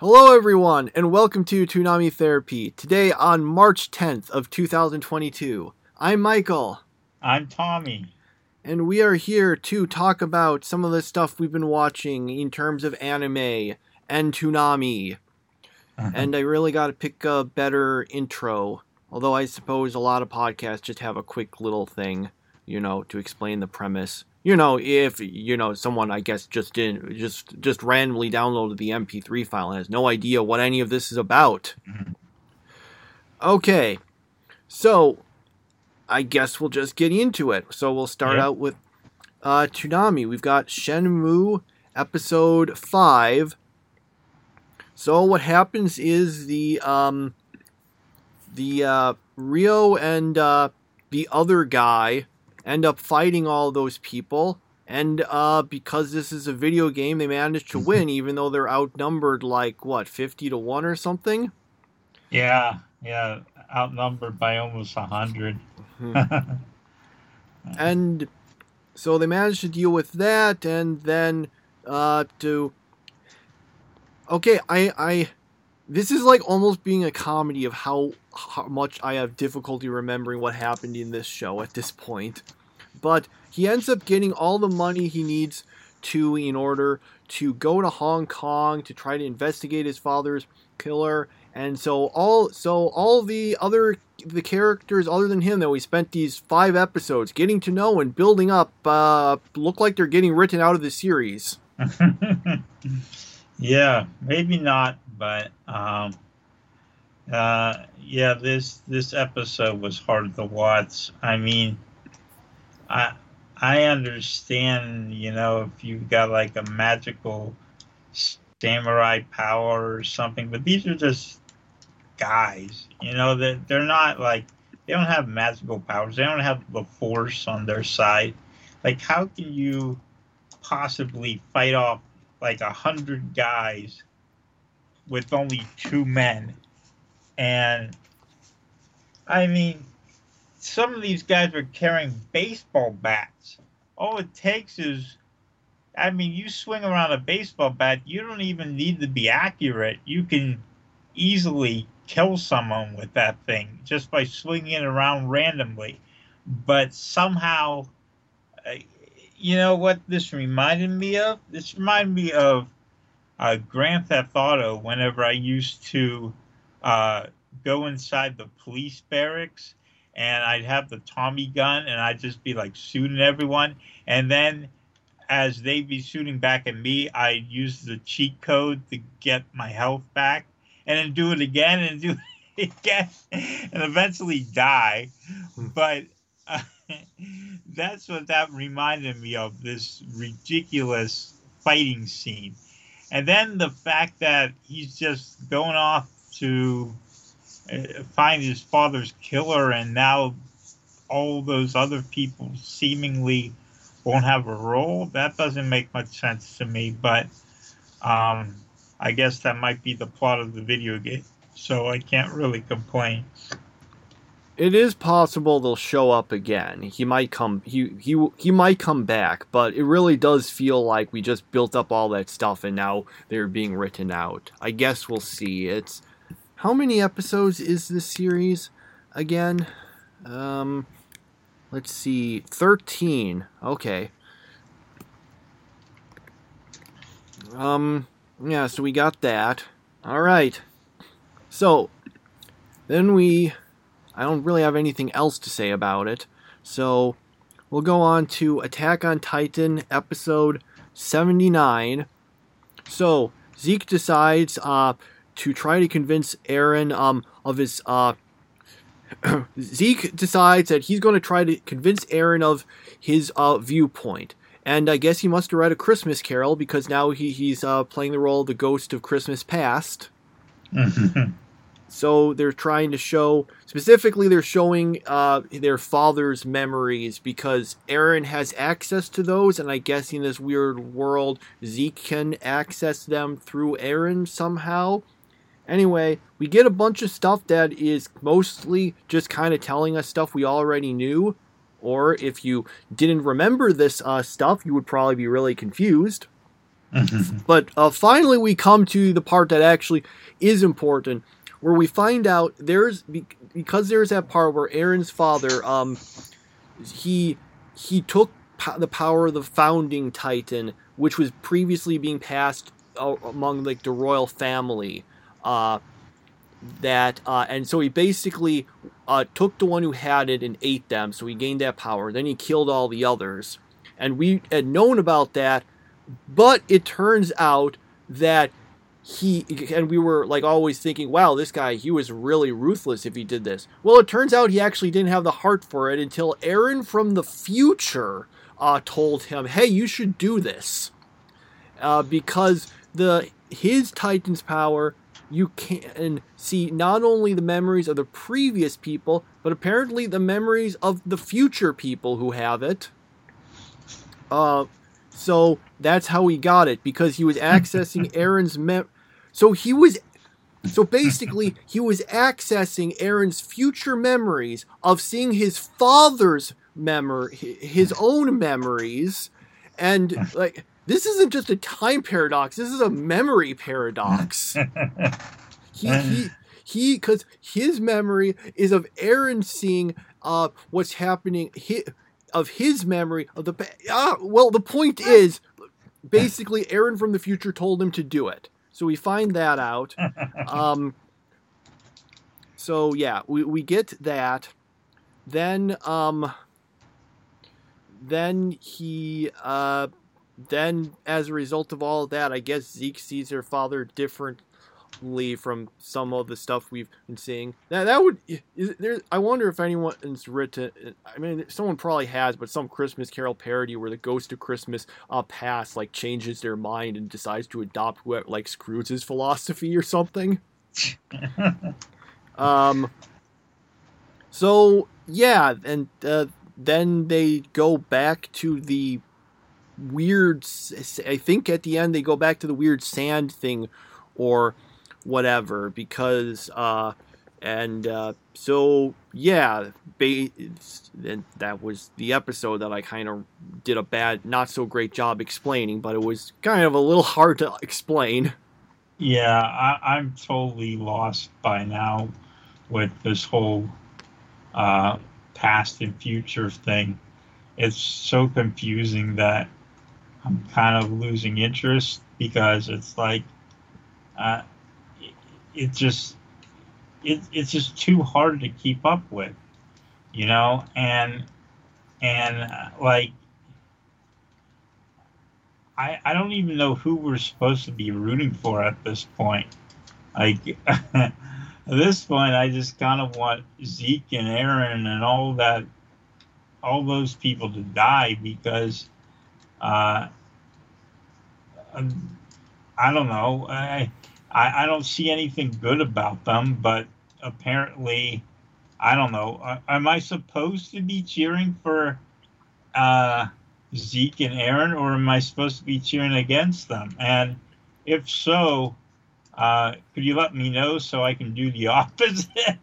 Hello everyone and welcome to Toonami Therapy. Today on March 10th of 2022. I'm Michael I'm Tommy. and we are here to talk about some of the stuff we've been watching in terms of anime and Toonami. Uh-huh. And I really got to pick a better intro. Although I suppose a lot of podcasts just have a quick little thing, you know, to explain the premise. You know, if you know someone, I guess, just didn't just just randomly downloaded the MP3 file and has no idea what any of this is about. Mhm. Okay, so I guess we'll just get into it. So we'll start Yeah. out with uh, Toonami. We've got Shenmue episode five. So what happens is the um the uh, Ryo and uh, the other guy end up fighting all those people, and uh, because this is a video game, they manage to win, even though they're outnumbered like what fifty to one or something. Yeah, yeah, outnumbered by almost a hundred. and so they managed to deal with that and then uh to okay i i this is like almost being a comedy of how, how much i have difficulty remembering what happened in this show at this point but he ends up getting all the money he needs to in order to go to hong kong to try to investigate his father's killer and so all so all the other the characters other than him that we spent these five episodes getting to know and building up uh, look like they're getting written out of the series. yeah, maybe not, but um, uh, yeah, this this episode was hard to watch. I mean, I I understand, you know, if you've got like a magical samurai power or something, but these are just guys. You know, that they're not like they don't have magical powers. They don't have the force on their side. Like, how can you possibly fight off like a hundred guys with only two men? And I mean, some of these guys were carrying baseball bats. All it takes is, I mean, you swing around a baseball bat, you don't even need to be accurate. You can easily kill someone with that thing just by swinging it around randomly. But somehow, uh, you know what this reminded me of? This reminded me of uh, Grand Theft Auto whenever I used to uh, go inside the police barracks and I'd have the Tommy gun and I'd just be like shooting everyone. And then as they'd be shooting back at me, I'd use the cheat code to get my health back and then do it again and do it again and eventually die. But uh, that's what that reminded me of this ridiculous fighting scene. And then the fact that he's just going off to uh, find his father's killer and now all those other people seemingly won't have a role that doesn't make much sense to me but um, i guess that might be the plot of the video game so i can't really complain It is possible they'll show up again. He might come he he he might come back, but it really does feel like we just built up all that stuff and now they're being written out. I guess we'll see. It's how many episodes is this series again? Um let's see. 13. Okay. Um yeah, so we got that. All right. So, then we I don't really have anything else to say about it. So we'll go on to Attack on Titan episode 79. So Zeke decides uh, to try to convince Eren um, of his. Uh, Zeke decides that he's going to try to convince Eren of his uh, viewpoint. And I guess he must have read A Christmas Carol because now he, he's uh, playing the role of the ghost of Christmas past. So they're trying to show, specifically, they're showing uh, their father's memories because Eren has access to those, and I guess in this weird world, Zeke can access them through Eren somehow. Anyway, we get a bunch of stuff that is mostly just kind of telling us stuff we already knew, or if you didn't remember this uh, stuff, you would probably be really confused. but uh, finally, we come to the part that actually is important, where we find out there's because there's that part where Eren's father, um, he he took po- the power of the founding Titan, which was previously being passed uh, among like the royal family. Uh, that uh, and so he basically uh, took the one who had it and ate them, so he gained that power. Then he killed all the others, and we had known about that, but it turns out that he and we were like always thinking, wow, this guy he was really ruthless if he did this. Well, it turns out he actually didn't have the heart for it until Eren from the future uh, told him, hey, you should do this, uh, because the his Titan's power you can see not only the memories of the previous people, but apparently the memories of the future people who have it. Uh, so that's how he got it because he was accessing Eren's mem. So he was, so basically he was accessing Eren's future memories of seeing his father's memory, his own memories, and like this isn't just a time paradox. This is a memory paradox. he he he because his memory is of Eren seeing uh what's happening he, of his memory of the ah well the point is basically Eren from the future told him to do it. So we find that out. Um so yeah, we, we get that. Then um then he uh then as a result of all of that, I guess Zeke sees her father differently from some of the stuff we've been seeing. That that would is there. I wonder if anyone's written. I mean, someone probably has, but some Christmas Carol parody where the ghost of Christmas uh, past like changes their mind and decides to adopt what like Scrooge's philosophy or something. um. So yeah, and uh, then they go back to the weird. I think at the end they go back to the weird sand thing, or whatever, because uh, and uh, so yeah, ba- that was the episode that I kind of did a bad, not so great job explaining, but it was kind of a little hard to explain. Yeah, I, I'm totally lost by now with this whole uh, past and future thing. It's so confusing that I'm kind of losing interest because it's like uh, it, it just it, it's just too hard to keep up with, you know, and and uh, like I I don't even know who we're supposed to be rooting for at this point. Like at this point, I just kind of want Zeke and Eren and all that, all those people to die because uh, um, I don't know. I, I, I don't see anything good about them, but apparently, I don't know. Uh, am I supposed to be cheering for uh, Zeke and Eren, or am I supposed to be cheering against them? And if so, uh, could you let me know so I can do the opposite?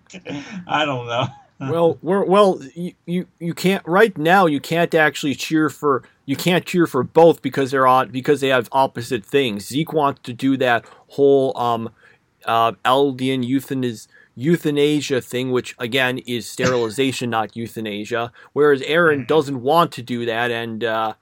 I don't know well, we're, well, you, you you can't right now. You can't actually cheer for you can't cheer for both because they're on because they have opposite things. Zeke wants to do that whole um, uh, Eldian euthanasia euthanasia thing, which again is sterilization, not euthanasia. Whereas Eren mm. doesn't want to do that, and uh,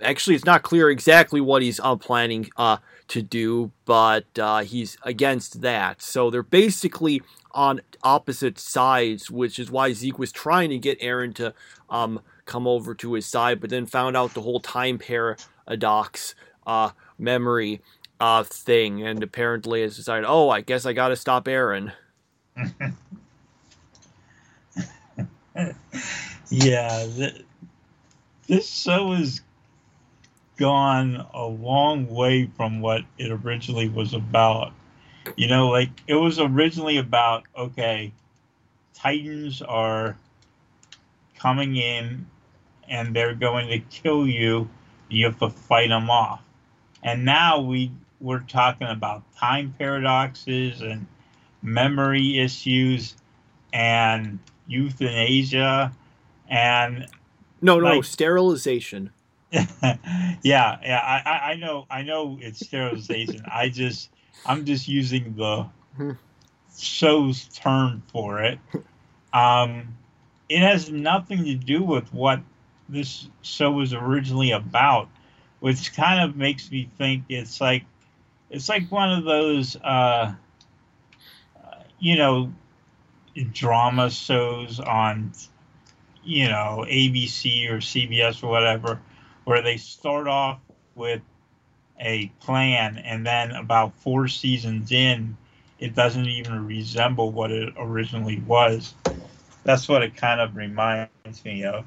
actually, it's not clear exactly what he's uh, planning uh, to do, but uh, he's against that. So they're basically on opposite sides, which is why Zeke was trying to get Eren to um, come over to his side, but then found out the whole time paradox uh, memory uh, thing, and apparently has decided, oh, I guess I got to stop Eren. yeah, th- this show has gone a long way from what it originally was about. You know, like it was originally about okay, Titans are coming in and they're going to kill you. You have to fight them off. And now we we're talking about time paradoxes and memory issues and euthanasia and no no like, sterilization yeah, yeah, I, I know, I know it's sterilization. I just, I'm just using the show's term for it. Um, it has nothing to do with what this show was originally about, which kind of makes me think it's like, it's like one of those, uh, you know, drama shows on, you know, ABC or CBS or whatever, where they start off with a plan and then about four seasons in, it doesn't even resemble what it originally was. That's what it kind of reminds me of.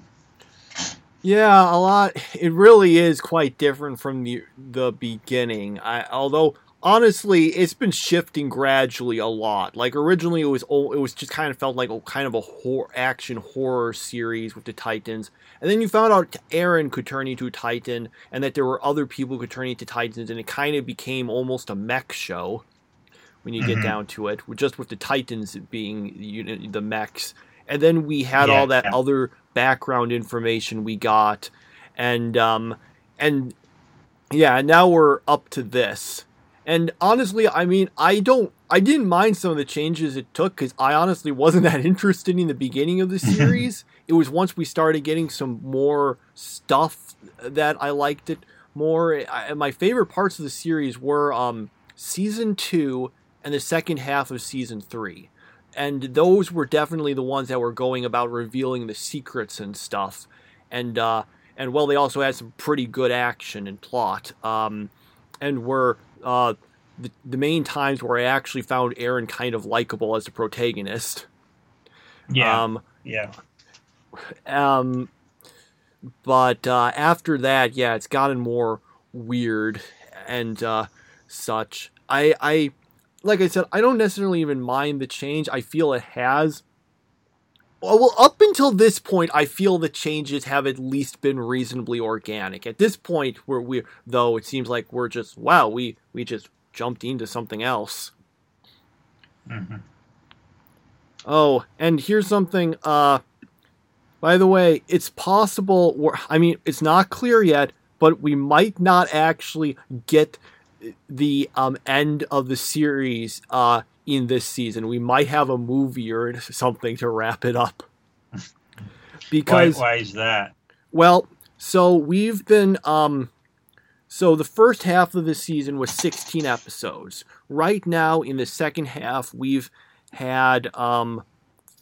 Yeah, a lot. It really is quite different from the the beginning. I, although honestly, it's been shifting gradually a lot. Like originally, it was it was just kind of felt like a kind of a horror, action horror series with the Titans, and then you found out Eren could turn into a Titan, and that there were other people who could turn into Titans, and it kind of became almost a mech show when you get Mhm. down to it, just with the Titans being you know, the mechs. And then we had Yeah, all that yeah. other background information we got, and um, and yeah, now we're up to this. And honestly, I mean, I don't, I didn't mind some of the changes it took because I honestly wasn't that interested in the beginning of the series. it was once we started getting some more stuff that I liked it more. I, my favorite parts of the series were um, season two and the second half of season three. And those were definitely the ones that were going about revealing the secrets and stuff. And uh, and well, they also had some pretty good action and plot. Um, and were uh, the, the main times where I actually found Eren kind of likable as the protagonist. Yeah, Um, yeah. um, but uh, after that, yeah, it's gotten more weird and uh, such. I, I, like I said, I don't necessarily even mind the change. I feel it has. Well, up until this point, I feel the changes have at least been reasonably organic. At this point, where we, though, it seems like we're just wow, we we just jumped into something else. Mhm. Oh, and here's something. Uh, by the way, it's possible. I mean, it's not clear yet, but we might not actually get the um, end of the series uh, in this season. We might have a movie or something to wrap it up. Why, Because why is that? well, so we've been um so the first half of the season was 16 episodes. Right now in the second half we've had um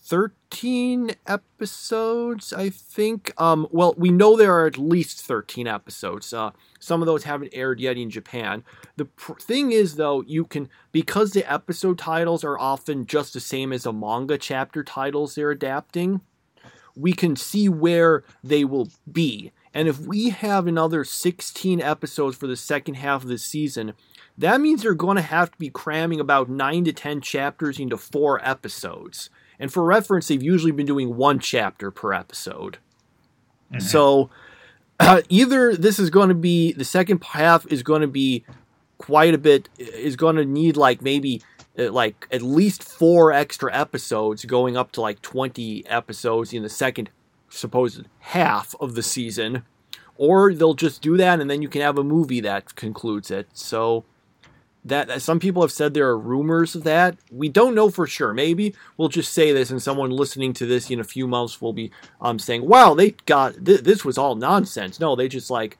13 episodes, I think. Um well, we know there are at least 13 episodes. Uh some of those haven't aired yet in Japan. The pr- thing is though, you can because the episode titles are often just the same as the manga chapter titles they're adapting we can see where they will be. And if we have another 16 episodes for the second half of the season, that means they're going to have to be cramming about 9 to 10 chapters into 4 episodes. And for reference, they've usually been doing one chapter per episode. Mhm. So uh, either this is going to be, the second half is going to be quite a bit, is going to need like maybe uh, like at least four extra episodes going up to like 20 episodes in the second supposed half of the season or they'll just do that and then you can have a movie that concludes it so that some people have said there are rumors of that. We don't know for sure. Maybe we'll just say this and someone listening to this in a few months will be um, saying wow they got th- this was all nonsense. No they just like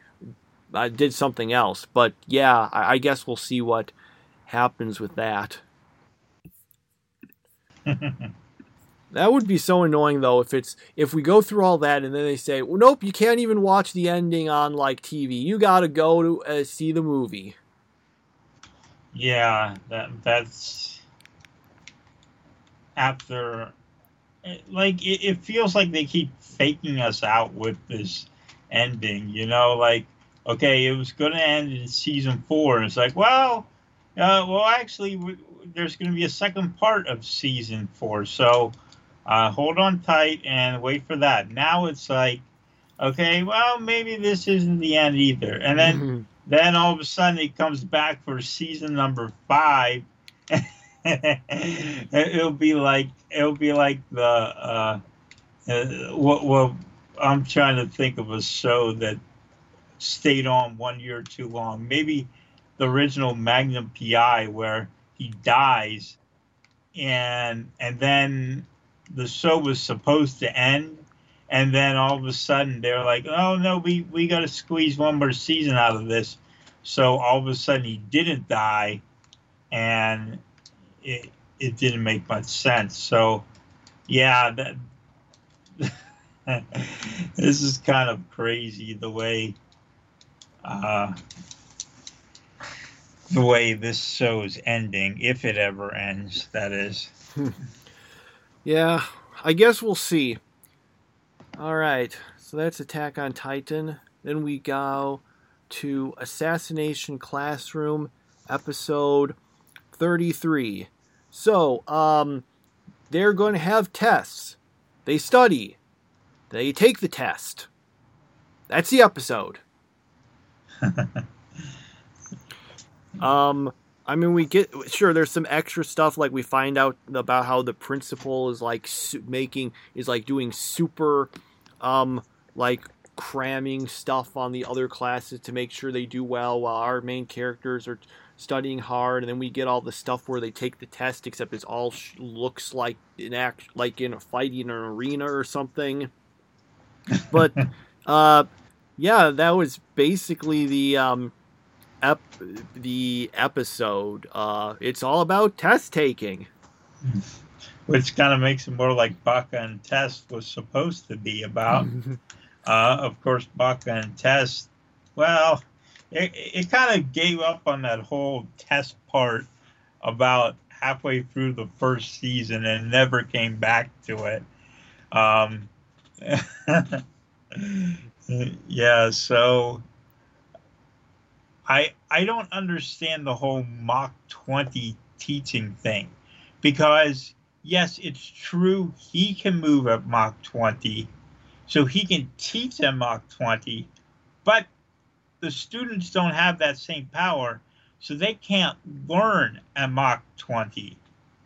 uh, did something else. But yeah I-, I guess we'll see what happens with that. That would be so annoying though if it's if we go through all that and then they say, well, "Nope, you can't even watch the ending on like TV. You got to go to uh, see the movie." Yeah, that that's after like it, it feels like they keep faking us out with this ending, you know, like okay, it was going to end in season 4 and it's like, well, uh, well actually we, there's going to be a second part of season 4. So, uh, hold on tight and wait for that. Now it's like okay, well, maybe this isn't the end either. And then then all of a sudden it comes back for season number five. it'll be like it'll be like the uh, uh, what what I'm trying to think of a show that stayed on one year too long. Maybe the original Magnum PI where he dies and and then the show was supposed to end and then all of a sudden they're like, "Oh no, we we got to squeeze one more season out of this." So all of a sudden he didn't die and it it didn't make much sense. So yeah, that this is kind of crazy the way uh, the way this show is ending, if it ever ends, that is. yeah, I guess we'll see. All right, so that's Attack on Titan. Then we go to Assassination Classroom, episode 33. So, um, they're going to have tests. They study. They take the test. That's the episode. um, I mean, we get sure. There's some extra stuff like we find out about how the principal is like su- making is like doing super, um, like cramming stuff on the other classes to make sure they do well, while our main characters are studying hard. And then we get all the stuff where they take the test, except it's all sh- looks like an act like in a fight in an arena or something. But, uh, yeah, that was basically the um ep- the episode. Uh, it's all about test taking. Which kind of makes it more like Baka and Test was supposed to be about. uh, of course, Baka and Test, well, it, it kind of gave up on that whole test part about halfway through the first season and never came back to it. Um, yeah, so I I don't understand the whole Mach 20 teaching thing because yes, it's true he can move at Mach 20, so he can teach at Mach 20, but the students don't have that same power, so they can't learn at Mach 20.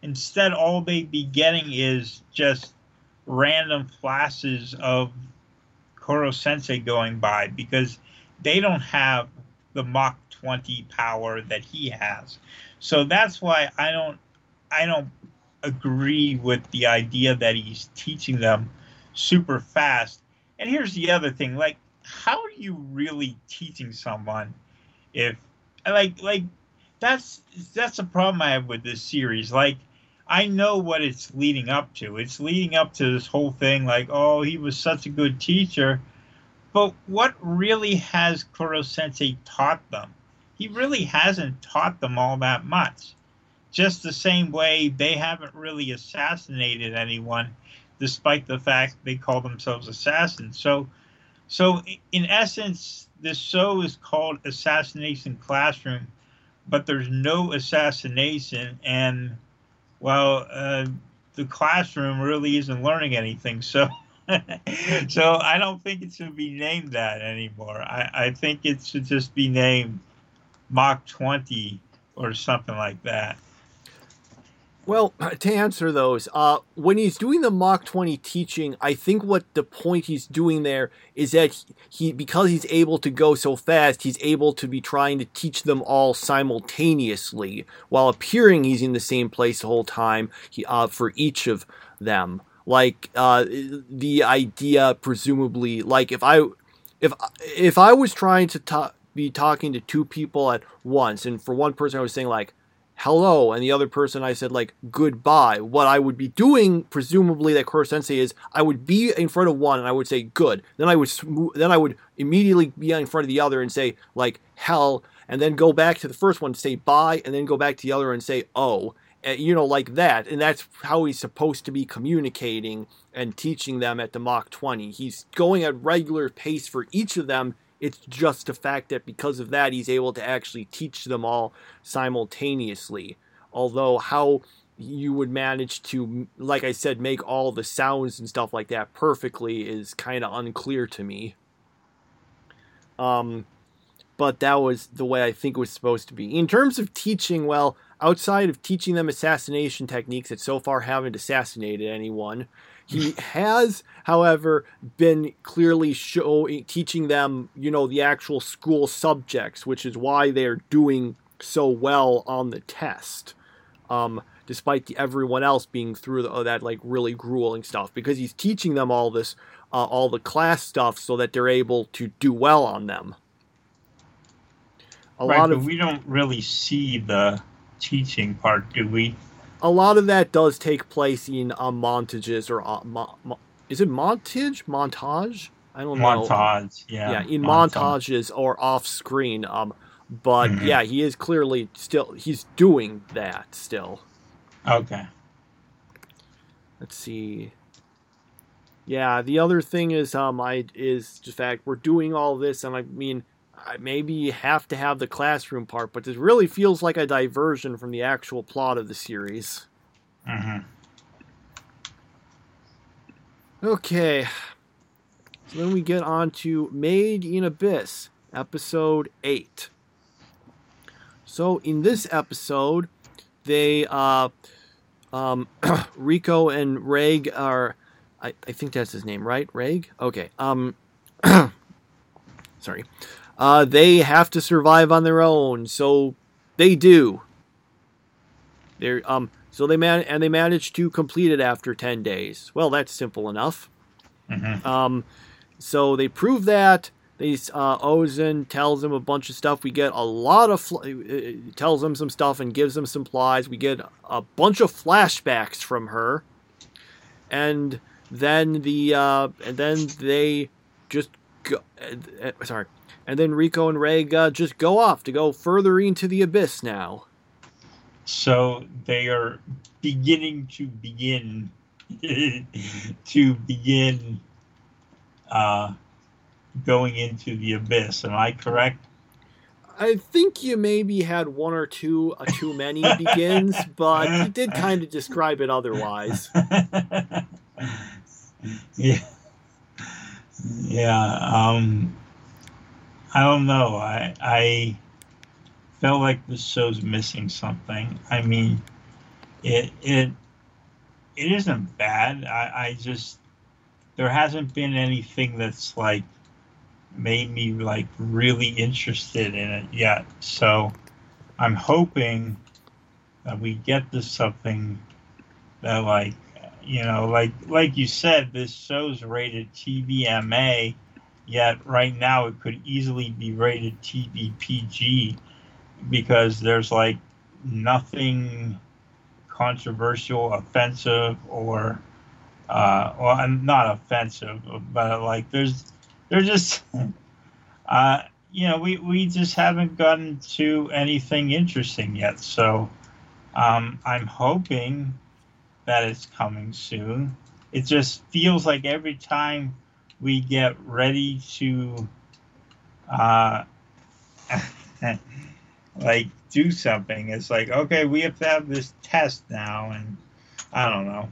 Instead, all they'd be getting is just random flashes of Koro Sensei going by because they don't have the Mach 20 power that he has. So that's why I don't I don't agree with the idea that he's teaching them super fast. And here's the other thing, like how are you really teaching someone if like like that's that's a problem I have with this series. Like I know what it's leading up to. It's leading up to this whole thing like, oh, he was such a good teacher but what really has Koro Sensei taught them? He really hasn't taught them all that much. Just the same way they haven't really assassinated anyone, despite the fact they call themselves assassins. So, so in essence, this show is called Assassination Classroom, but there's no assassination, and well, uh, the classroom really isn't learning anything. So. so I don't think it should be named that anymore. I, I think it should just be named Mach 20 or something like that. Well, to answer those, uh, when he's doing the Mach 20 teaching, I think what the point he's doing there is that he, because he's able to go so fast, he's able to be trying to teach them all simultaneously while appearing he's in the same place the whole time he, uh, for each of them like uh, the idea presumably like if i if if i was trying to be talking to two people at once and for one person i was saying like hello and the other person i said like goodbye what i would be doing presumably that Koro sensei is i would be in front of one and i would say good. Then i would then i would immediately be in front of the other and say like hell and then go back to the first one to say bye and then go back to the other and say oh you know, like that. And that's how he's supposed to be communicating and teaching them at the Mach 20. He's going at regular pace for each of them. It's just the fact that because of that, he's able to actually teach them all simultaneously. Although, how you would manage to, like I said, make all the sounds and stuff like that perfectly is kind of unclear to me. Um, but that was the way I think it was supposed to be. In terms of teaching, well, outside of teaching them assassination techniques that so far haven't assassinated anyone, he has, however, been clearly showing teaching them, you know, the actual school subjects, which is why they're doing so well on the test. Um, despite the, everyone else being through the, that like really grueling stuff, because he's teaching them all this, uh, all the class stuff, so that they're able to do well on them. A right, lot of we don't really see the teaching part, do we? A lot of that does take place in uh, montages or uh, mo- mo- is it montage? Montage? I don't know. Montage, yeah. Yeah, in montage. montages or off screen. Um, but mm-hmm. yeah, he is clearly still he's doing that still. Okay. Let's see. Yeah, the other thing is um I is the fact we're doing all this and I mean maybe you have to have the classroom part, but this really feels like a diversion from the actual plot of the series. Mm-hmm. Okay. So then we get on to Made in Abyss, episode 8. So in this episode, they, uh, um, Riko and Reg are, I, I think that's his name, right? Reg? Okay. Um, sorry uh, they have to survive on their own. So they do. They're, um, so they man and they manage to complete it after ten days. Well, that's simple enough. Mm-hmm. Um, so they prove that. They uh, Ozen tells them a bunch of stuff. We get a lot of fl- uh, uh, tells them some stuff and gives them some supplies. We get a bunch of flashbacks from her, and then the uh, and then they just go, uh, uh sorry and then Riko and Reg uh, just go off to go further into the abyss now. So they are beginning to begin to begin uh, going into the abyss. Am I correct? I think you maybe had one or two uh, too many begins, but you did kind of describe it otherwise. yeah. Yeah. Um, I don't know. I I felt like this show's missing something. I mean, it it it isn't bad. I, I just there hasn't been anything that's like made me like really interested in it yet. So I'm hoping that we get to something that like you know like like you said this show's rated TVMA Yet right now it could easily be rated TVPG because there's like nothing controversial, offensive, or uh, well, not offensive, but like there's there's just uh, you know we we just haven't gotten to anything interesting yet. So um, I'm hoping that it's coming soon. It just feels like every time we get ready to uh, like do something. It's like, okay, we have to have this test now, and I don't know.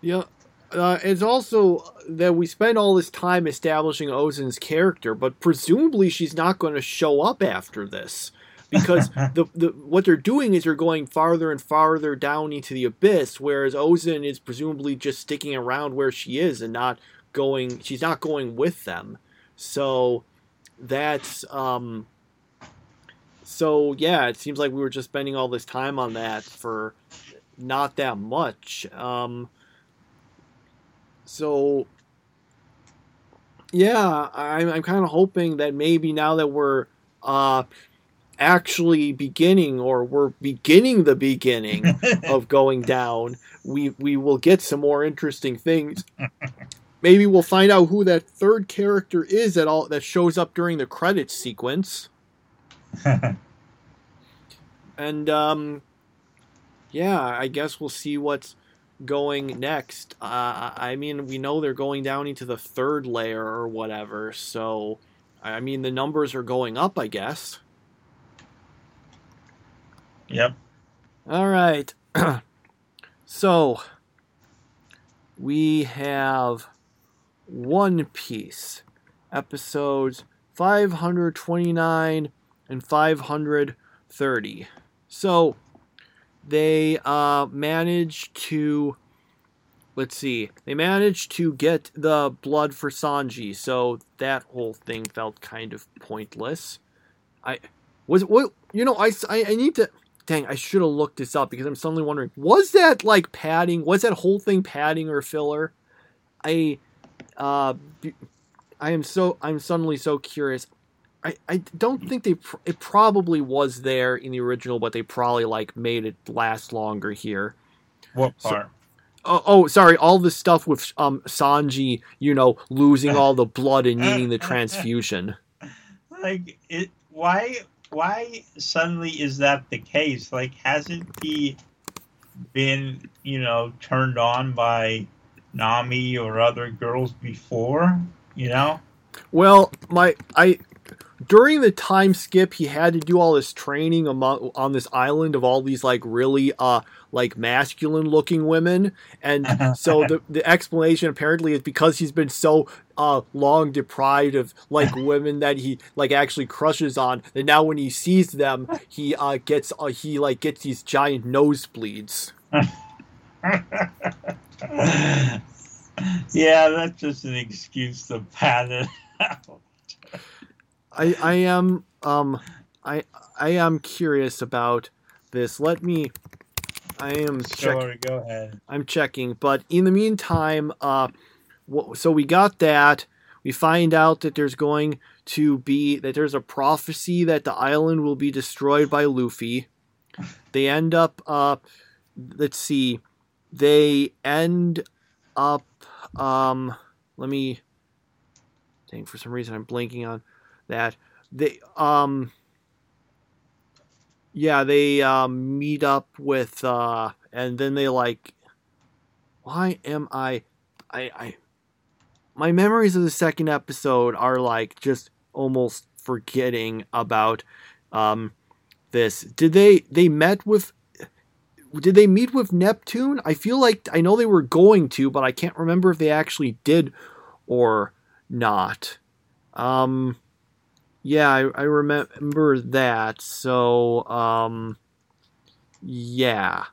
Yeah. Uh, it's also that we spend all this time establishing Ozen's character, but presumably she's not going to show up after this because the, the what they're doing is they're going farther and farther down into the abyss, whereas Ozen is presumably just sticking around where she is and not going she's not going with them. So that's um so yeah it seems like we were just spending all this time on that for not that much. Um so yeah i'm, I'm kind of hoping that maybe now that we're uh actually beginning or we're beginning the beginning of going down we we will get some more interesting things maybe we'll find out who that third character is that all that shows up during the credits sequence. and um, yeah, I guess we'll see what's going next. Uh, I mean, we know they're going down into the third layer or whatever, so I mean the numbers are going up, I guess. Yep. All right. so we have one Piece, episodes 529 and 530. So, they uh, managed to let's see they managed to get the blood for sanji so that whole thing felt kind of pointless i was what you know i i, I need to dang i should have looked this up because i'm suddenly wondering was that like padding was that whole thing padding or filler i uh i am so i'm suddenly so curious I, I don't think they pr- it probably was there in the original but they probably like made it last longer here what part oh, oh, sorry, all the stuff with um Sanji, you know, losing all the blood and needing the transfusion. Like it why why suddenly is that the case? Like hasn't he been, you know, turned on by Nami or other girls before, you know? Well, my I during the time skip he had to do all this training among, on this island of all these like really uh like masculine looking women and so the, the explanation apparently is because he's been so uh long deprived of like women that he like actually crushes on that now when he sees them he uh gets uh, he like gets these giant nosebleeds yeah that's just an excuse to pat it out I I am um I I am curious about this. Let me I am sure, check, go ahead. I'm checking, but in the meantime, uh, so we got that. We find out that there's going to be that there's a prophecy that the island will be destroyed by Luffy. They end up, uh, let's see, they end up. Um, let me. Dang, for some reason I'm blanking on that they um yeah they um meet up with uh and then they like why am i i i my memories of the second episode are like just almost forgetting about um this did they they met with did they meet with neptune i feel like i know they were going to but i can't remember if they actually did or not um yeah, I, I remember that. So, um, yeah.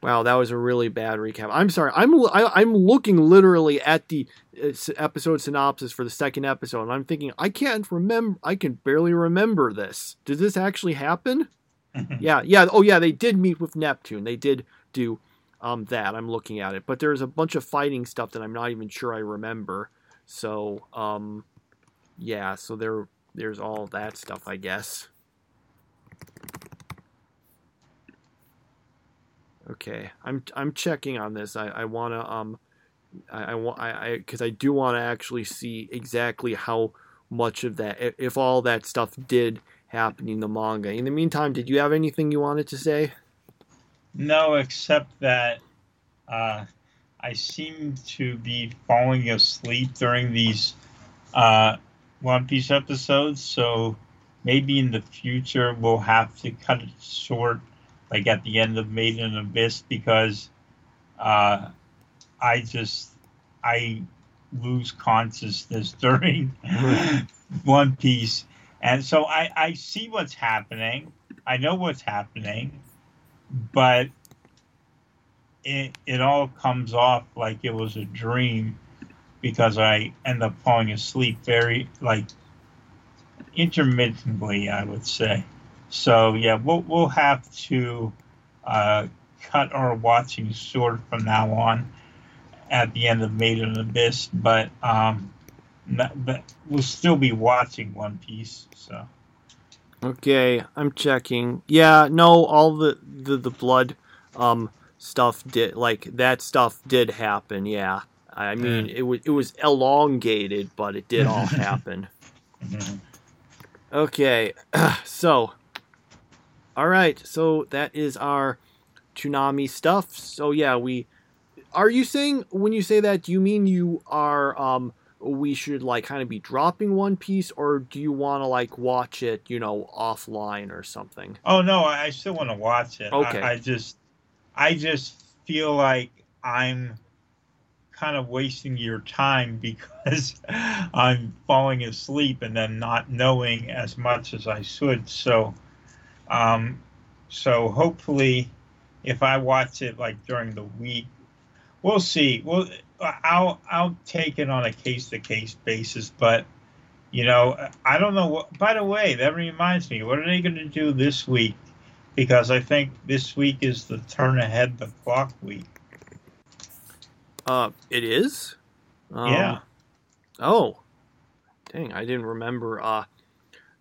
Wow, that was a really bad recap. I'm sorry. I'm I, am i am looking literally at the uh, episode synopsis for the second episode, and I'm thinking I can't remember. I can barely remember this. Did this actually happen? yeah, yeah. Oh, yeah. They did meet with Neptune. They did do um, that. I'm looking at it, but there's a bunch of fighting stuff that I'm not even sure I remember. So, um, yeah. So there there's all that stuff, I guess. Okay, I'm I'm checking on this. I I want to um, I, I I because I, I do want to actually see exactly how much of that if all that stuff did happen in the manga. In the meantime, did you have anything you wanted to say? No, except that uh, I seem to be falling asleep during these uh, one Piece episodes, so maybe in the future we'll have to cut it short, like at the end of Made in Abyss, because uh, I just I lose consciousness during One Piece, and so I I see what's happening. I know what's happening, but it it all comes off like it was a dream because I end up falling asleep very like intermittently, I would say. So yeah, we'll we'll have to uh, cut our watching short from now on at the end of Made in Abyss, but um, not, but we'll still be watching One Piece. So. Okay, I'm checking. Yeah, no, all the the, the blood um stuff did like that stuff did happen. Yeah. I mean, it was it was elongated, but it did all happen. Mm-hmm. Okay, so all right, so that is our Toonami stuff. So yeah, we are you saying when you say that, do you mean you are um we should like kind of be dropping One Piece, or do you want to like watch it, you know, offline or something? Oh no, I still want to watch it. Okay, I, I just I just feel like I'm kind of wasting your time because I'm falling asleep and then not knowing as much as I should. So, um, so hopefully, if I watch it like during the week, we'll see. Well, I'll I'll take it on a case to case basis, but you know, I don't know. What, by the way, that reminds me. What are they going to do this week? Because I think this week is the turn ahead the clock week. Uh, it is. Um, yeah. Oh, dang! I didn't remember uh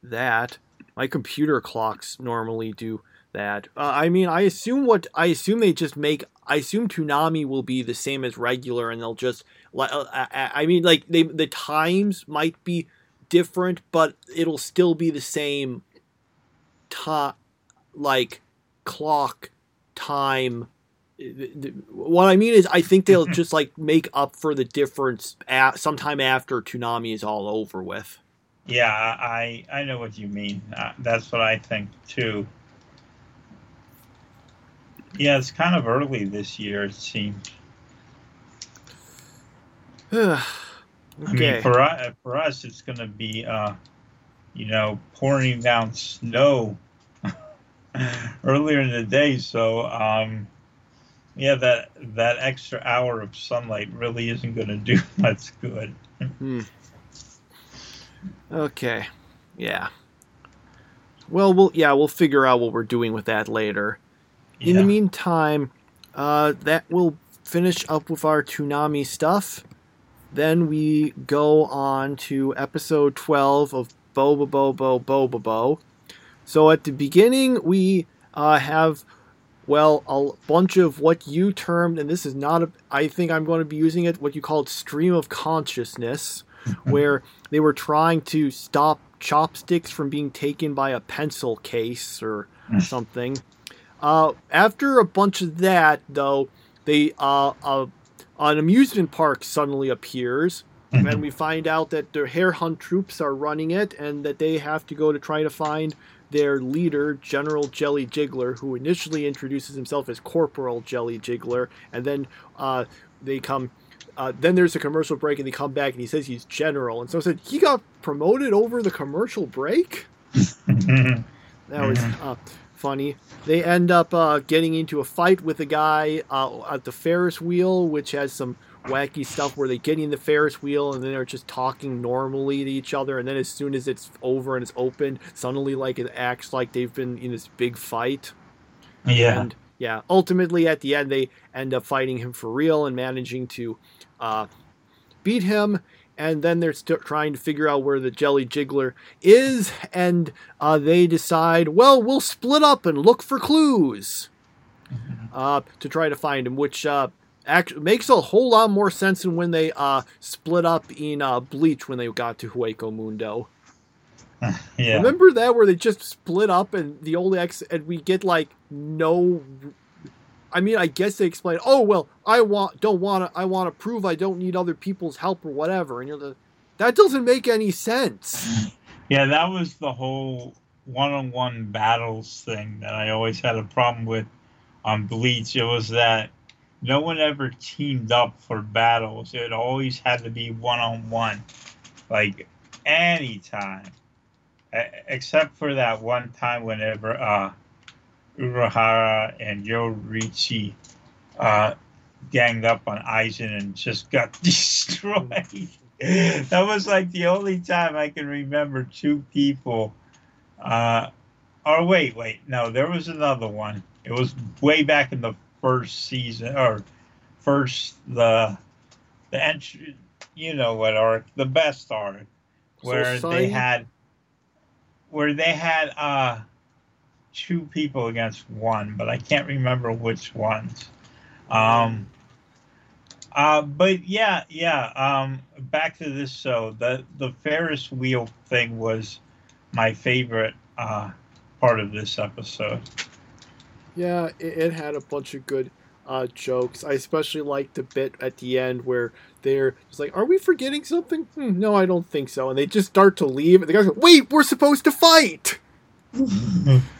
that. My computer clocks normally do that. Uh, I mean, I assume what I assume they just make. I assume Toonami will be the same as regular, and they'll just. Uh, I mean, like they the times might be different, but it'll still be the same. Time, like clock time. What I mean is, I think they'll just like make up for the difference at, sometime after Toonami is all over with. Yeah, I I know what you mean. Uh, that's what I think too. Yeah, it's kind of early this year. It seems. okay. I mean, for us, for us, it's going to be, uh, you know, pouring down snow earlier in the day. So, um, yeah, that that extra hour of sunlight really isn't going to do much good. hmm. Okay. Yeah. Well, we'll yeah, we'll figure out what we're doing with that later. Yeah. In the meantime, uh, that will finish up with our Toonami stuff. Then we go on to episode 12 of BoBoBo-Bo Bo-BoBo. So at the beginning, we uh, have, well, a bunch of what you termed, and this is not a, I think I'm going to be using it, what you called stream of consciousness, where they were trying to stop chopsticks from being taken by a pencil case or something. Uh, after a bunch of that, though, they uh, uh, an amusement park suddenly appears, mm-hmm. and we find out that the Hair Hunt troops are running it, and that they have to go to try to find their leader, General Jelly Jiggler, who initially introduces himself as Corporal Jelly Jiggler, and then uh, they come. Uh, then there's a commercial break, and they come back, and he says he's general. And so I said he got promoted over the commercial break. that was uh, funny. They end up uh, getting into a fight with a guy uh, at the Ferris wheel, which has some wacky stuff where they get in the Ferris wheel and then they're just talking normally to each other, and then as soon as it's over and it's open, suddenly like it acts like they've been in this big fight. Yeah. And yeah, ultimately at the end they end up fighting him for real and managing to uh, beat him and then they're st- trying to figure out where the jelly jiggler is and uh, they decide well we'll split up and look for clues mm-hmm. uh, to try to find him which uh, actually makes a whole lot more sense than when they uh, split up in uh, bleach when they got to hueco mundo yeah. remember that where they just split up and the old ex and we get like no I mean, I guess they explain, oh well, I want don't want to I want to prove I don't need other people's help or whatever, and you're the that doesn't make any sense. Yeah, that was the whole one-on-one battles thing that I always had a problem with on Bleach. It was that no one ever teamed up for battles. It always had to be one-on-one, like anytime, except for that one time whenever uh Urahara and Yoruichi uh, ganged up on Aizen and just got destroyed. that was like the only time I can remember two people. Uh, or wait, wait, no, there was another one. It was way back in the first season or first the the entry. You know what arc? The best arc where so they had where they had uh two people against one, but I can't remember which ones. Um, uh, but yeah, yeah. Um, back to this show. The the Ferris wheel thing was my favorite uh, part of this episode. Yeah, it, it had a bunch of good uh, jokes. I especially liked the bit at the end where they're just like, "Are we forgetting something?" Hmm, no, I don't think so. And they just start to leave, and the guys go, "Wait, we're supposed to fight."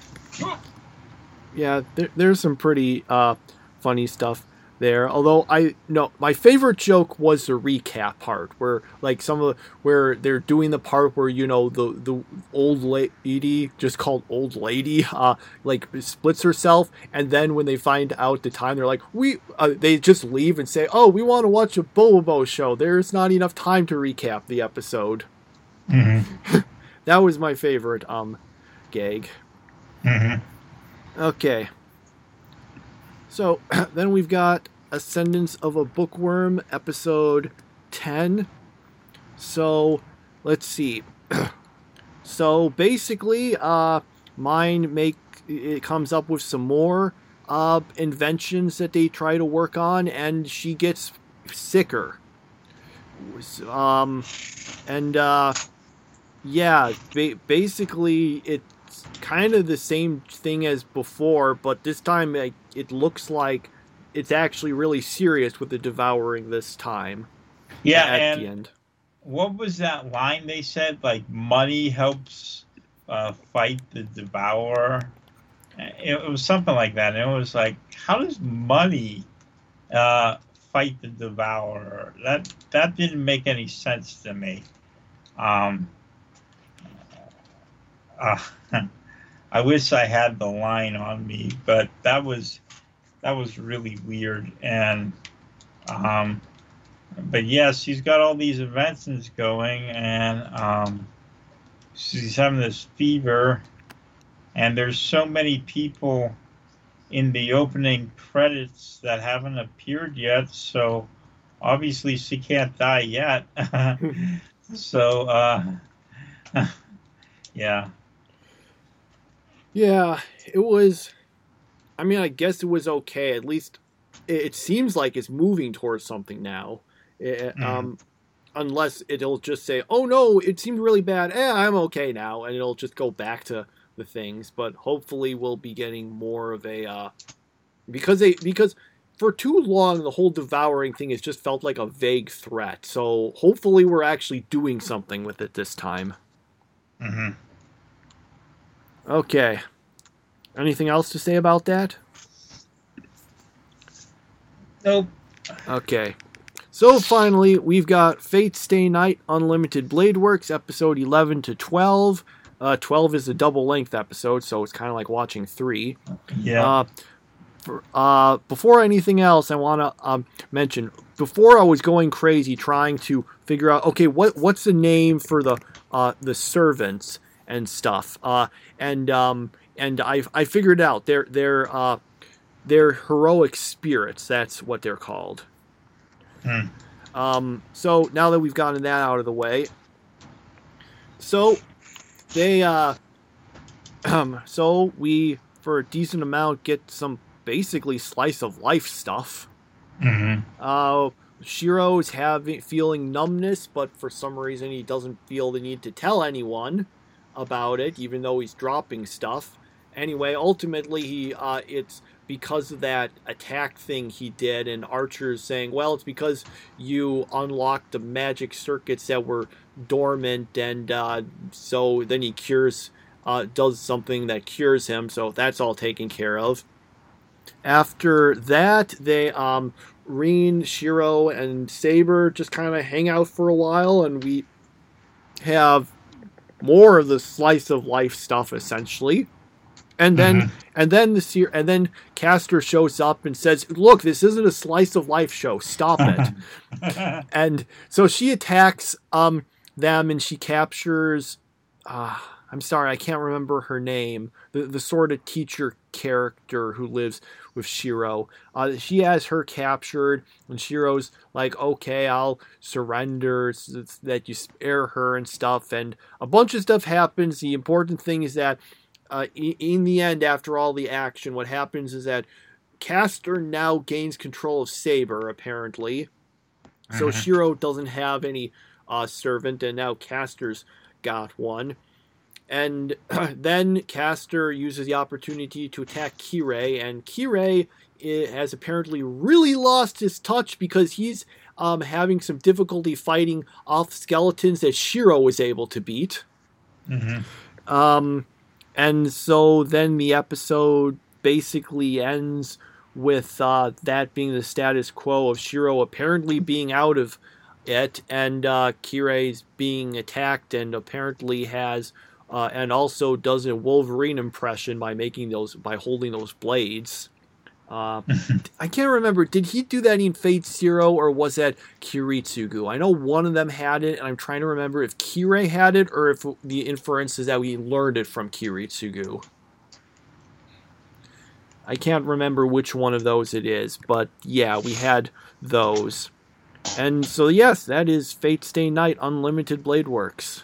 yeah, there, there's some pretty uh, funny stuff there. Although I no, my favorite joke was the recap part where like some of the, where they're doing the part where you know the the old lady just called old lady uh like splits herself and then when they find out the time they're like we uh, they just leave and say oh we want to watch a Bobo show. There's not enough time to recap the episode. Mm-hmm. that was my favorite um gag. Mm-hmm. Okay. So then we've got Ascendance of a Bookworm, episode 10. So let's see. so basically, uh, Myne make it comes up with some more uh, inventions that they try to work on, and she gets sicker. Um, and uh, yeah, ba- basically it's kind of the same thing as before, but this time like, it looks like it's actually really serious with the devouring this time. Yeah, at and the end. what was that line they said? Like money helps uh, fight the devourer. It, it was something like that. And it was like, how does money uh, fight the devourer? That that didn't make any sense to me. Um, uh, I wish I had the line on me, but that was that was really weird. And um, but yes, she's got all these inventions going, and um, she's having this fever, and there's so many people in the opening credits that haven't appeared yet, so obviously she can't die yet. so uh, yeah. Yeah, it was. I mean, I guess it was okay. At least it, it seems like it's moving towards something now. It, Mhm. Um, unless it'll just say, "Oh no, it seemed really bad. Eh, I'm okay now," and it'll just go back to the things. But hopefully, we'll be getting more of a uh, because they because for too long the whole devouring thing has just felt like a vague threat. So hopefully, we're actually doing something with it this time. hmm Okay. Anything else to say about that? Nope. Okay. So finally, we've got Fate Stay Night Unlimited Blade Works, episode 11 to 12. Uh, 12 is a double length episode, so it's kind of like watching three. Yeah. Uh, for, uh, before anything else, I want to um, mention before I was going crazy trying to figure out okay, what what's the name for the uh, the servants and stuff, uh, and um, and I I figured out they're they're uh, they're heroic spirits. That's what they're called. Hmm. Um, so now that we've gotten that out of the way, so they uh, um, so we for a decent amount get some basically slice of life stuff. hmm Uh, Shiro is having feeling numbness, but for some reason he doesn't feel the need to tell anyone about it, even though he's dropping stuff. Anyway, ultimately he uh, it's because of that attack thing he did, and Archer's saying, "Well, it's because you unlocked the magic circuits that were dormant, and uh, so then he cures, uh, does something that cures him. So that's all taken care of." After that, they um, Rin, Shiro, and Saber just kind of hang out for a while, and we have more of the slice of life stuff essentially. And then Mhm. and then the ser- and then Caster shows up and says, "Look, this isn't a slice of life show. Stop it." and so she attacks um them and she captures uh I'm sorry, I can't remember her name. The the sort of teacher character who lives with Shiro. Uh, she has her captured, and Shiro's like, "Okay, I'll surrender. s- s- that you spare her and stuff." And a bunch of stuff happens. The important thing is that, uh, in the end, after all the action, what happens is that Caster now gains control of Saber. Apparently, so Mhm. Shiro doesn't have any uh, servant, and now Caster's got one. And then Caster uses the opportunity to attack Kirei, and Kirei has apparently really lost his touch because he's um, having some difficulty fighting off skeletons that Shiro was able to beat. hmm Um, and so then the episode basically ends with uh, that being the status quo of Shiro apparently being out of it and uh, Kirei's being attacked and apparently has uh, and also does a Wolverine impression by making those by holding those blades. Uh, I can't remember. Did he do that in Fate Zero or was that Kiritsugu? I know one of them had it, and I'm trying to remember if Kirei had it or if the inference is that we learned it from Kiritsugu. I can't remember which one of those it is, but yeah, we had those. And so, yes, that is Fate Stay Night Unlimited Blade Works.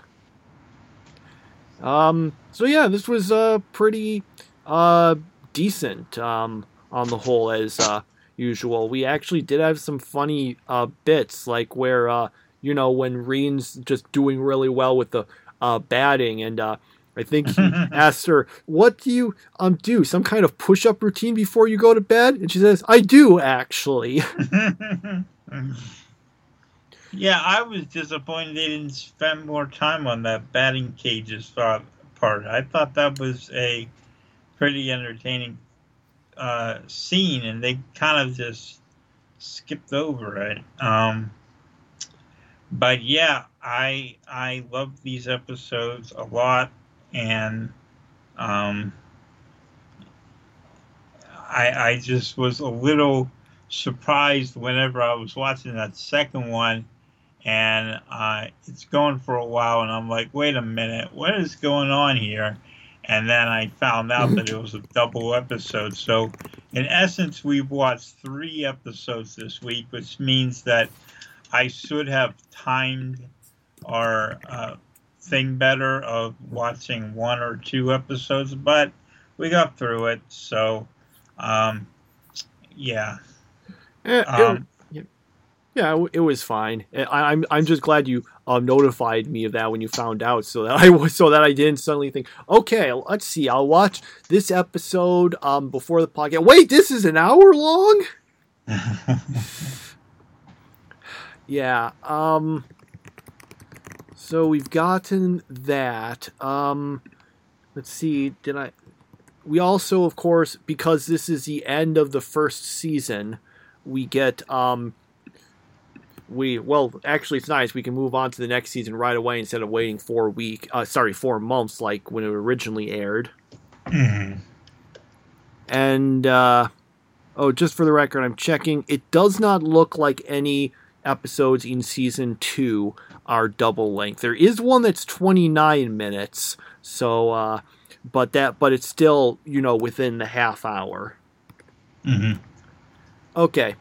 Um, so yeah, this was uh, pretty uh, decent um, on the whole, as uh, usual. We actually did have some funny uh, bits, like where, uh, you know, when Rin's just doing really well with the uh, batting and uh, I think he asked her, "What do you um do? Some kind of push-up routine before you go to bed?" And she says, "I do actually." yeah, I was disappointed they didn't spend more time on that batting cages part. I thought that was a pretty entertaining uh, scene, and they kind of just skipped over it. Um, but yeah, I I love these episodes a lot and um, I, I just was a little surprised whenever I was watching that second one, and uh, it's going for a while, and I'm like, wait a minute, what is going on here? And then I found out that it was a double episode. So, in essence, we've watched three episodes this week, which means that I should have timed our uh, thing better of watching one or two episodes, but we got through it. So, um, yeah. Eh, um, yeah, it was fine. I, am I'm, I'm just glad you um, notified me of that when you found out, so that I so that I didn't suddenly think, okay, let's see, I'll watch this episode um, before the podcast. Wait, this is an hour long. yeah. Um. So we've gotten that. Um, let's see. Did I? We also, of course, because this is the end of the first season, we get um, we well actually it's nice we can move on to the next season right away instead of waiting four week uh, sorry four months like when it originally aired mm-hmm. and uh, oh just for the record i'm checking it does not look like any episodes in season two are double length. There is one that's 29 minutes, so uh, but that but it's still you know within the half hour. Mm-hmm. Okay,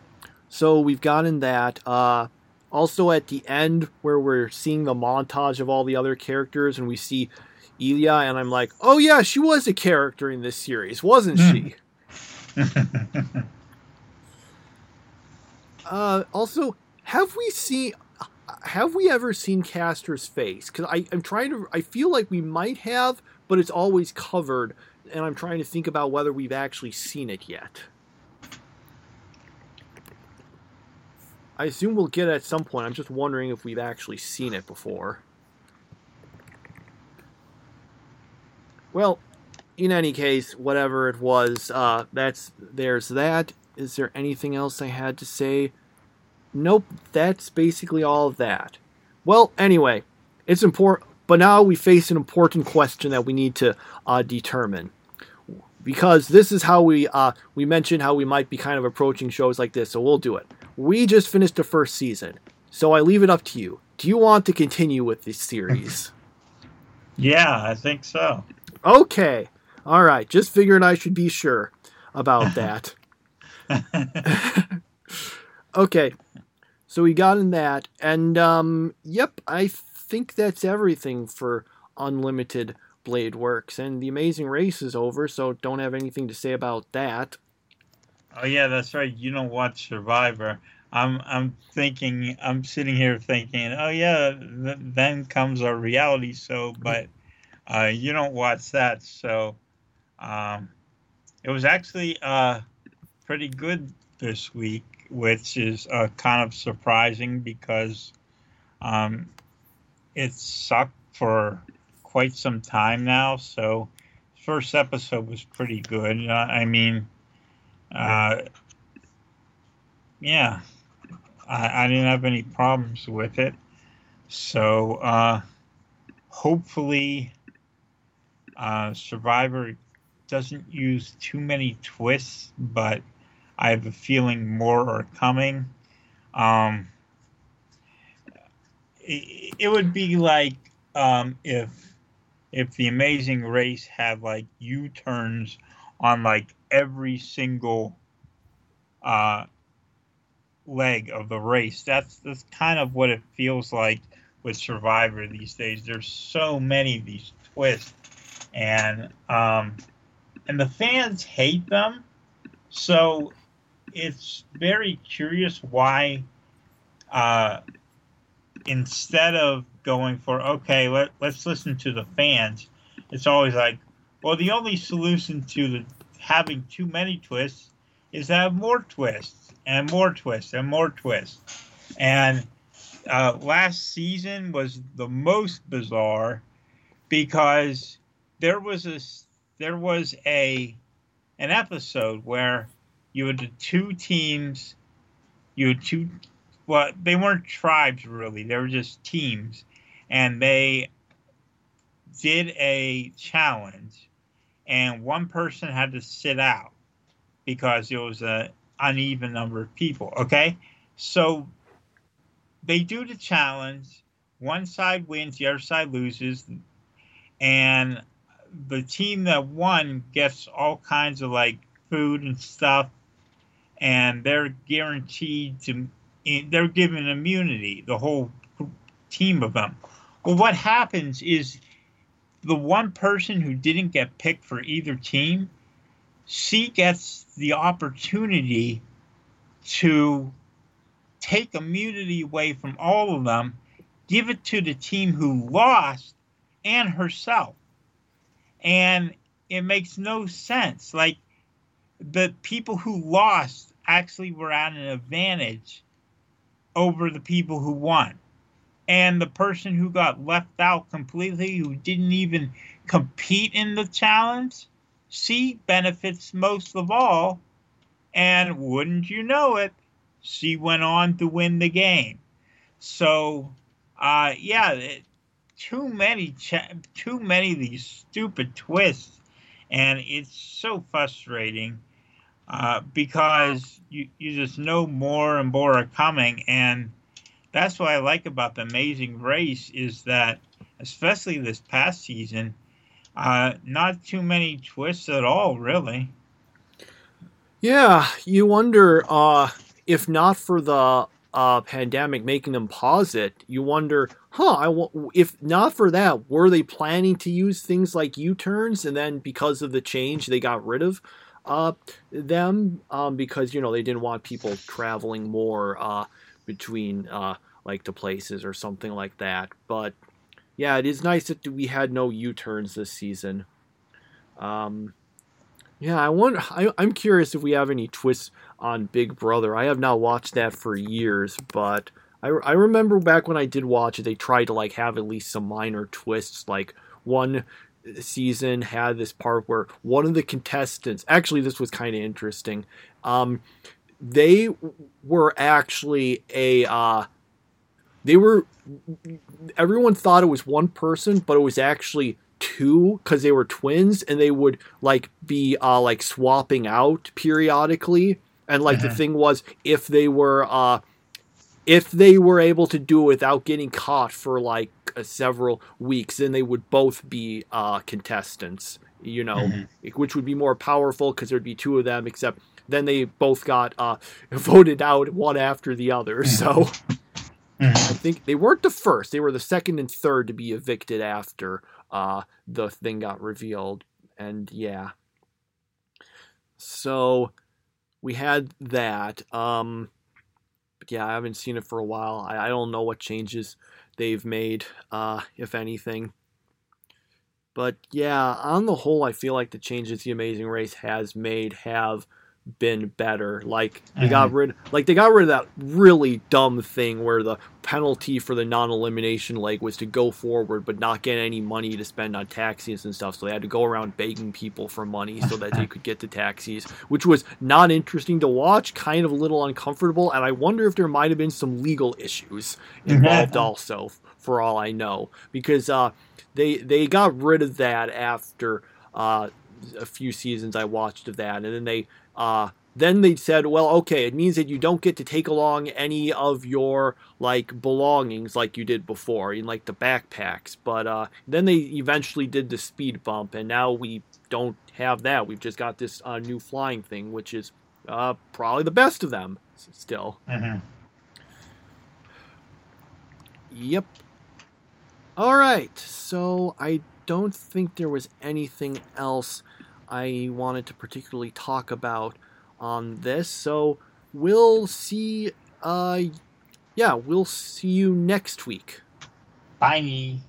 so we've gotten that. Uh, also at the end where we're seeing the montage of all the other characters and we see Ilya and I'm like, oh yeah, she was a character in this series, wasn't she? uh, also, have we seen? Have we ever seen Caster's face? Because I'm trying to. I feel like we might have, but it's always covered, and I'm trying to think about whether we've actually seen it yet. I assume we'll get it at some point. I'm just wondering if we've actually seen it before. Well, in any case, whatever it was, uh, that's there's that. Is there anything else I had to say? Nope, that's basically all of that. Well, anyway, it's important, but now we face an important question that we need to uh, determine. Because this is how we uh, we mentioned how we might be kind of approaching shows like this, so we'll do it. We just finished the first season, so I leave it up to you. Do you want to continue with this series? yeah, I think so. Okay, all right. Just figured I should be sure about that. okay, so we got in that, and um, yep, I think that's everything for Unlimited Blade Works. And the Amazing Race is over, so don't have anything to say about that. Oh yeah, that's right. You don't watch Survivor. I'm I'm thinking I'm sitting here thinking, oh yeah, th- then comes a reality show, but uh, you don't watch that. So um, it was actually uh, pretty good this week which is uh, kind of surprising because um, it sucked for quite some time now. So, first episode was pretty good. Uh, I mean, uh, yeah, I, I didn't have any problems with it. So uh, hopefully, uh, Survivor doesn't use too many twists, but I have a feeling more are coming. Um, it, it would be like um, if if the Amazing Race had like U turns on like every single uh, leg of the race. That's that's kind of what it feels like with Survivor these days. There's so many of these twists, and um, and the fans hate them. So it's very curious why uh, instead of going for okay, let, let's listen to the fans, it's always like, well, the only solution to the having too many twists is to have more twists and more twists and more twists. And uh, last season was the most bizarre because there was a there was a an episode where you had two teams, you had two well, they weren't tribes really; they were just teams, and they did a challenge, and one person had to sit out because it was a uneven number of people. Okay, so they do the challenge. One side wins, the other side loses, and the team that won gets all kinds of like food and stuff, and they're guaranteed to. They're given immunity, the whole team of them. Well, what happens is the one person who didn't get picked for either team, she gets the opportunity to take immunity away from all of them, give it to the team who lost and herself. And it makes no sense. Like the people who lost actually were at an advantage over the people who won. And the person who got left out completely, who didn't even compete in the challenge, she benefits most of all. And wouldn't you know it, she went on to win the game. So, uh, yeah, it, too many, ch- too many of these stupid twists, and it's so frustrating uh, because you you just know more and more are coming, and that's what I like about the Amazing Race is that, especially this past season, uh, not too many twists at all, really. Yeah, you wonder uh, if not for the uh, pandemic making them pause it, you wonder, huh? I w- if not for that, were they planning to use things like U-turns, and then because of the change, they got rid of uh, them um, because you know they didn't want people traveling more uh, between uh, like the places or something like that. But yeah, it is nice that we had no U-turns this season. Um, yeah, I wonder. I, I'm curious if we have any twists on Big Brother. I have not watched that for years, but I, I remember back when I did watch it, they tried to like have at least some minor twists. Like one season had this part where one of the contestants, actually, this was kind of interesting. Um, they were actually a uh, they were everyone thought it was one person, but it was actually two because they were twins and they would like be uh like swapping out periodically and like uh-huh. the thing was if they were uh if they were able to do it without getting caught for like uh, several weeks then they would both be uh contestants you know mm-hmm. which would be more powerful because there'd be two of them except then they both got uh voted out one after the other so I think they weren't the first; they were the second and third to be evicted after uh, the thing got revealed. And yeah, so we had that. Um, but yeah, I haven't seen it for a while. I, I don't know what changes they've made, uh, if anything. But yeah, on the whole, I feel like the changes the Amazing Race has made have been better. Like they got rid like they got rid of that really dumb thing where the penalty for the non-elimination leg was to go forward but not get any money to spend on taxis and stuff. So they had to go around begging people for money so that they could get the taxis, which was not interesting to watch, kind of a little uncomfortable, and I wonder if there might have been some legal issues involved also for all I know because uh, they they got rid of that after uh, a few seasons I watched of that, and then they uh, then they said, well, okay, it means that you don't get to take along any of your like belongings like you did before, in like the backpacks. But uh, then they eventually did the speed bump, and now we don't have that. We've just got this uh, new flying thing, which is uh, probably the best of them still. Mm-hmm. Yep. All right. So I don't think there was anything else I wanted to particularly talk about on this. So we'll see. Uh, yeah, we'll see you next week. Bye.